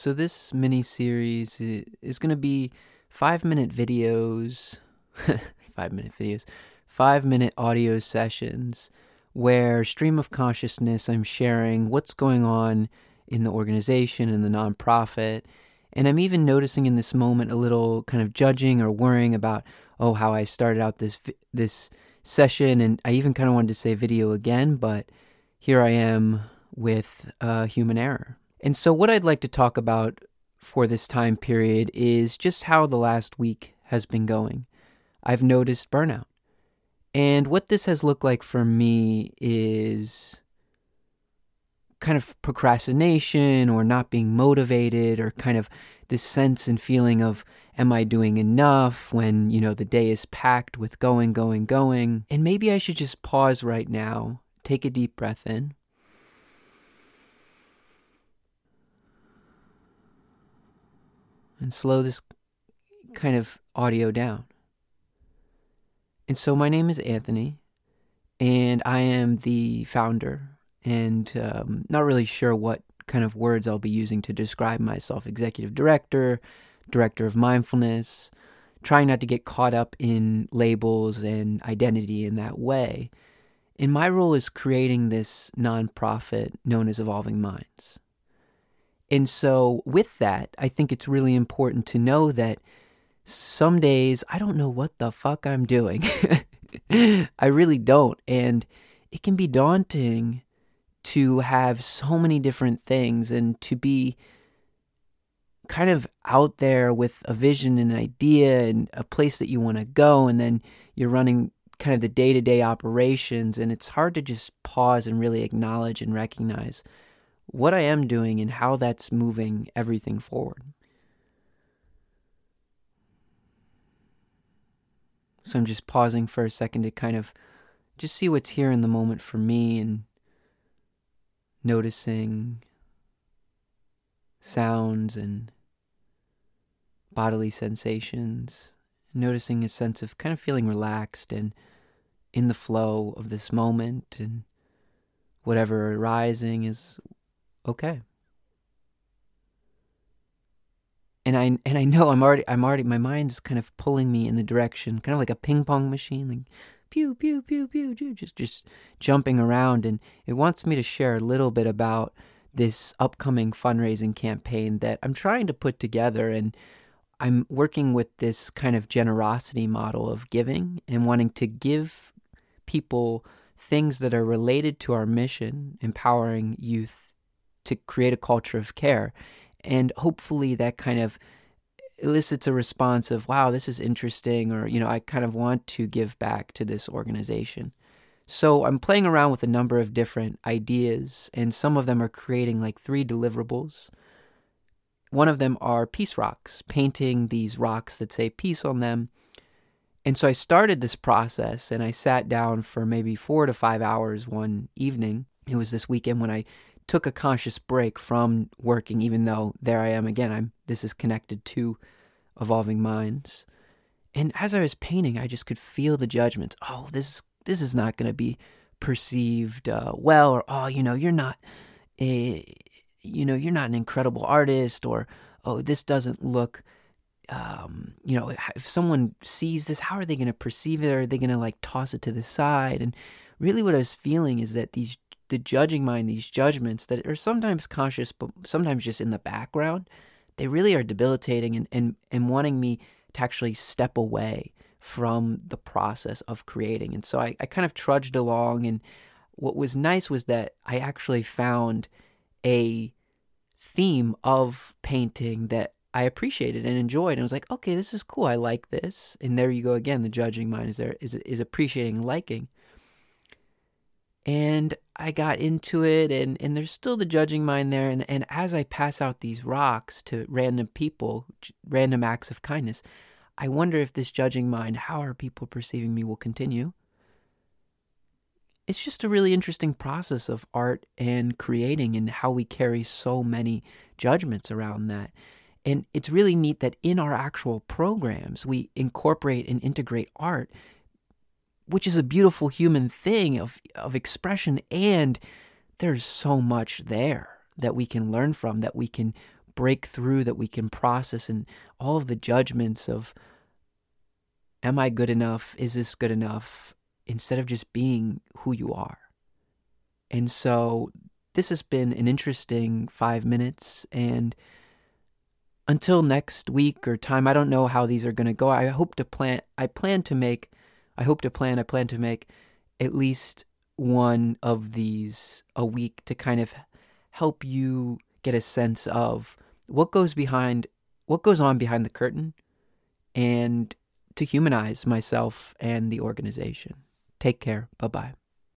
So, this mini series is going to be five minute videos, five minute videos, five minute audio sessions where stream of consciousness, I'm sharing what's going on in the organization and the nonprofit. And I'm even noticing in this moment a little kind of judging or worrying about, oh, how I started out this this session, and I even kind of wanted to say video again, but here I am with uh, human error. And so, what I'd like to talk about for this time period is just how the last week has been going. I've noticed burnout. And what this has looked like for me is kind of procrastination or not being motivated or kind of this sense and feeling of am I doing enough when, you know, the day is packed with going, going, going. And maybe I should just pause right now, take a deep breath in. And slow this kind of audio down. And so, my name is Anthony, and I am the founder, and um, not really sure what kind of words I'll be using to describe myself executive director, director of mindfulness, trying not to get caught up in labels and identity in that way. And my role is creating this nonprofit known as Evolving Minds. And so, with that, I think it's really important to know that some days I don't know what the fuck I'm doing. I really don't. And it can be daunting to have so many different things and to be kind of out there with a vision and an idea and a place that you want to go. And then you're running kind of the day to day operations. And it's hard to just pause and really acknowledge and recognize what I am doing and how that's moving everything forward. So I'm just pausing for a second to kind of just see what's here in the moment for me and noticing sounds and bodily sensations, noticing a sense of kind of feeling relaxed and in the flow of this moment and whatever arising is okay. and I and I know I'm already I'm already my mind is kind of pulling me in the direction, kind of like a ping pong machine, like pew pew pew pew pew, just just jumping around, and it wants me to share a little bit about this upcoming fundraising campaign that I'm trying to put together, and I'm working with this kind of generosity model of giving and wanting to give people things that are related to our mission, empowering youth to create a culture of care. And hopefully that kind of elicits a response of wow this is interesting or you know i kind of want to give back to this organization. So i'm playing around with a number of different ideas and some of them are creating like three deliverables. One of them are peace rocks painting these rocks that say peace on them. And so i started this process and i sat down for maybe four to five hours one evening. It was this weekend when i took a conscious break from working, even though there I am again. I'm this is connected to evolving minds. And as I was painting, I just could feel the judgments. Oh, this this is not going to be perceived uh, well, or oh, you know, you're not a, you know, you're not an incredible artist, or oh, this doesn't look. Um, you know, if someone sees this, how are they going to perceive it? Are they going to like toss it to the side? And really, what I was feeling is that these the judging mind, these judgments that are sometimes conscious, but sometimes just in the background, they really are debilitating and, and, and wanting me to actually step away from the process of creating. And so I, I kind of trudged along. And what was nice was that I actually found a theme of painting that I appreciated and enjoyed. And I was like, okay, this is cool. I like this. And there you go again. The judging mind is there is is appreciating liking and I got into it and, and there's still the judging mind there and, and as I pass out these rocks to random people, random acts of kindness, I wonder if this judging mind, how are people perceiving me, will continue. It's just a really interesting process of art and creating and how we carry so many judgments around that. And it's really neat that in our actual programs, we incorporate and integrate art which is a beautiful human thing of, of expression. And there's so much there that we can learn from, that we can break through that we can process and all of the judgments of am I good enough? Is this good enough? Instead of just being who you are. And so this has been an interesting five minutes. And until next week or time, I don't know how these are going to go. I hope to plan, I plan to make, I hope to plan, I plan to make at least one of these a week to kind of help you get a sense of what goes behind, what goes on behind the curtain and to humanize myself and the organization. Take care. Bye bye.